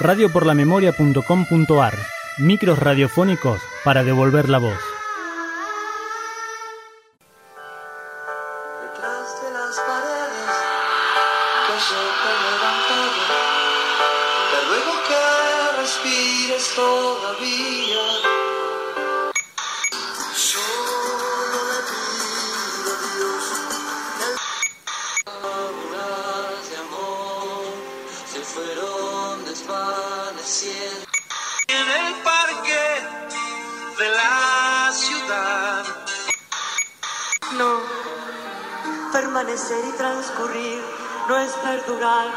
radioporlamemoria.com.ar Micros radiofónicos para devolver la voz. Detrás de las paredes que se te levantado, te ruego que respires todavía. Solo le pido a Dios que palabras de amor se fueron desvaneciendo en el parque de la ciudad. No, permanecer y transcurrir no es perdurar,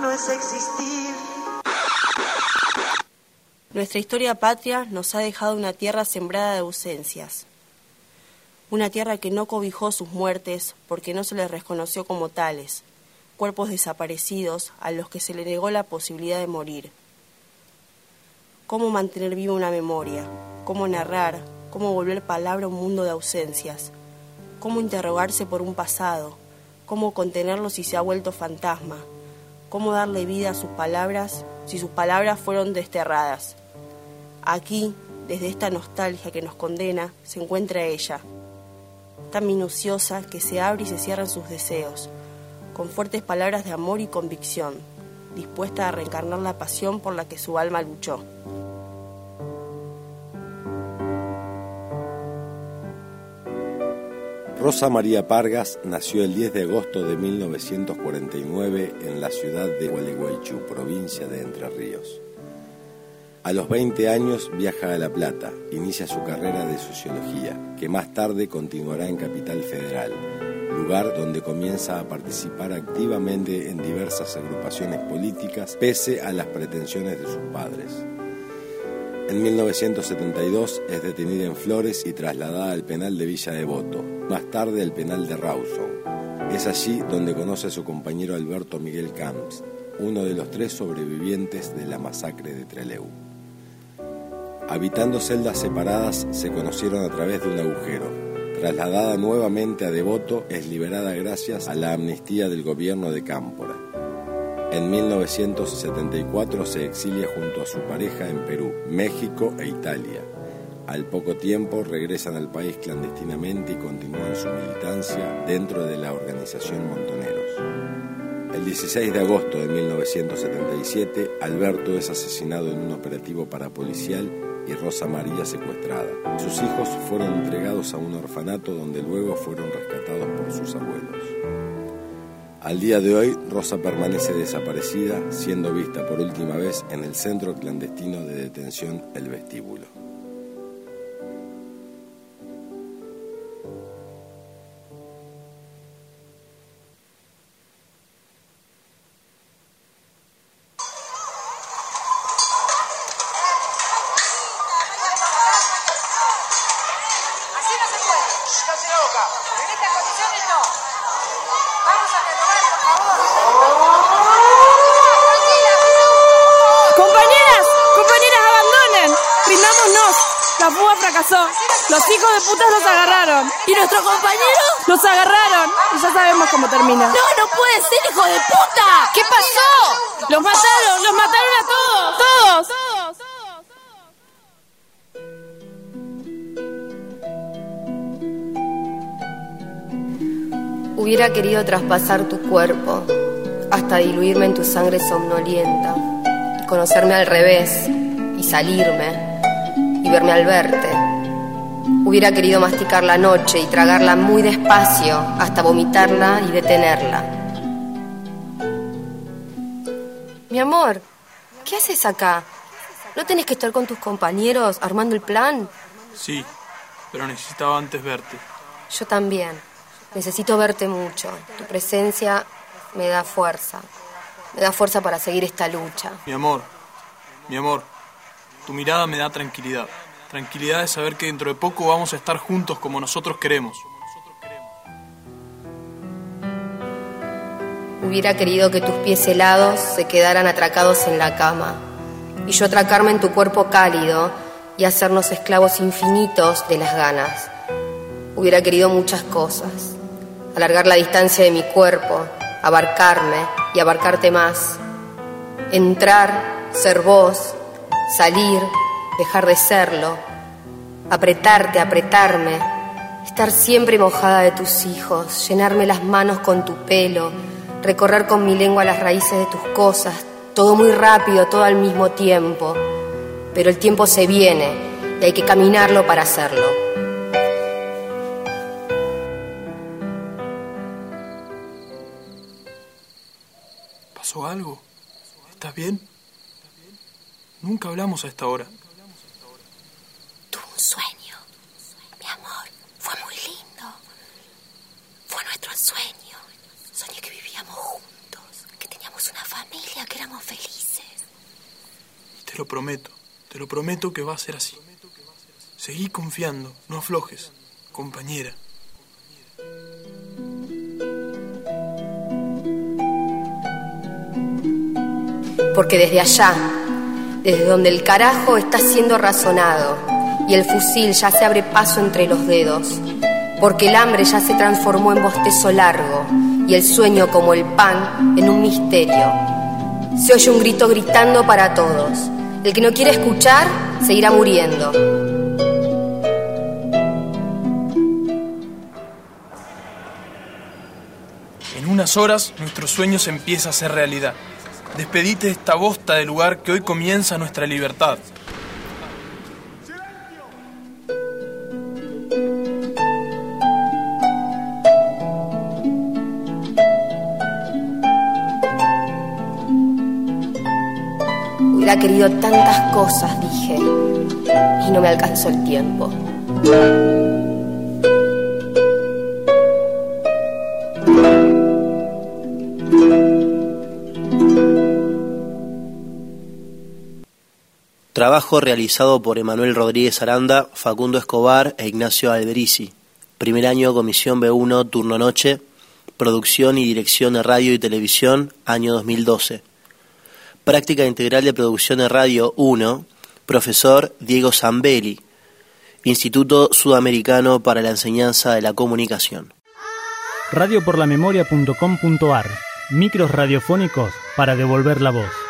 no es existir. Nuestra historia patria nos ha dejado una tierra sembrada de ausencias. Una tierra que no cobijó sus muertes porque no se les reconoció como tales, cuerpos desaparecidos a los que se le negó la posibilidad de morir. ¿Cómo mantener viva una memoria? ¿Cómo narrar? ¿Cómo volver palabra a un mundo de ausencias? ¿Cómo interrogarse por un pasado? ¿Cómo contenerlo si se ha vuelto fantasma? ¿Cómo darle vida a sus palabras si sus palabras fueron desterradas? Aquí, desde esta nostalgia que nos condena, se encuentra ella, tan minuciosa que se abre y se cierran sus deseos, con fuertes palabras de amor y convicción, dispuesta a reencarnar la pasión por la que su alma luchó. Rosa María Pargas nació el 10 de agosto de 1949 en la ciudad de Gualeguaychú, provincia de Entre Ríos. A los 20 años viaja a La Plata, inicia su carrera de sociología, que más tarde continuará en Capital Federal, lugar donde comienza a participar activamente en diversas agrupaciones políticas pese a las pretensiones de sus padres. En 1972 es detenida en Flores y trasladada al penal de Villa Devoto, más tarde al penal de Rawson. Es allí donde conoce a su compañero Alberto Miguel Camps, uno de los tres sobrevivientes de la masacre de Trelew. Habitando celdas separadas, se conocieron a través de un agujero. Trasladada nuevamente a Devoto, es liberada gracias a la amnistía del gobierno de Cámpora. En 1974 se exilia junto a su pareja en Perú, México e Italia. Al poco tiempo regresan al país clandestinamente y continúan su militancia dentro de la organización Montoneros. El 16 de agosto de 1977, Alberto es asesinado en un operativo parapolicial y Rosa María secuestrada. Sus hijos fueron entregados a un orfanato donde luego fueron rescatados por sus abuelos. Al día de hoy, Rosa permanece desaparecida, siendo vista por última vez en el centro clandestino de detención El Vestíbulo. En estas condiciones no. Vamos a dialogar, por favor. Compañeras, compañeras, abandonen. Rindámonos. La fuga fracasó. Los hijos de putas los agarraron. ¿Y nuestros compañeros? Los agarraron. Y ya sabemos cómo termina. No, no puede ser, hijo de puta. ¿Qué pasó? Los mataron, los mataron a. Todos. Hubiera querido traspasar tu cuerpo hasta diluirme en tu sangre somnolienta y conocerme al revés y salirme y verme al verte. Hubiera querido masticar la noche y tragarla muy despacio hasta vomitarla y detenerla. Mi amor, ¿qué haces acá? ¿No tenés que estar con tus compañeros armando el plan? Sí, pero necesitaba antes verte. Yo también. Necesito verte mucho. Tu presencia me da fuerza. Me da fuerza para seguir esta lucha. Mi amor, mi amor, tu mirada me da tranquilidad. Tranquilidad de saber que dentro de poco vamos a estar juntos como nosotros queremos. Hubiera querido que tus pies helados se quedaran atracados en la cama y yo atracarme en tu cuerpo cálido y hacernos esclavos infinitos de las ganas. Hubiera querido muchas cosas. Alargar la distancia de mi cuerpo, abarcarme y abarcarte más. Entrar ser vos, salir, dejar de serlo, apretarte, apretarme, estar siempre mojada de tus hijos, llenarme las manos con tu pelo, recorrer con mi lengua las raíces de tus cosas, todo muy rápido, todo al mismo tiempo. Pero el tiempo se viene y hay que caminarlo para hacerlo. ¿Pasó algo? ¿Estás bien? Nunca hablamos a esta hora. Tuve un sueño, mi amor. Fue muy lindo. Fue nuestro sueño. Soñé que vivíamos juntos, que teníamos una familia, que éramos felices. Te lo prometo, te lo prometo que va a ser así. Seguí confiando, no aflojes, compañera. Porque desde allá, desde donde el carajo está siendo razonado y el fusil ya se abre paso entre los dedos, porque el hambre ya se transformó en bostezo largo y el sueño como el pan en un misterio. Se oye un grito gritando para todos. El que no quiere escuchar seguirá muriendo. En unas horas nuestro sueño se empieza a hacer realidad. Despedite de esta bosta de lugar que hoy comienza nuestra libertad. Hubiera querido tantas cosas, dije, y no me alcanzó el tiempo. Trabajo realizado por Emanuel Rodríguez Aranda, Facundo Escobar e Ignacio Alberici. Primer año Comisión B1, turno noche. Producción y dirección de radio y televisión, año 2012. Práctica integral de producción de radio 1, profesor Diego Zambelli. Instituto Sudamericano para la Enseñanza de la Comunicación. Radioporlamemoria.com.ar Micros radiofónicos para devolver la voz.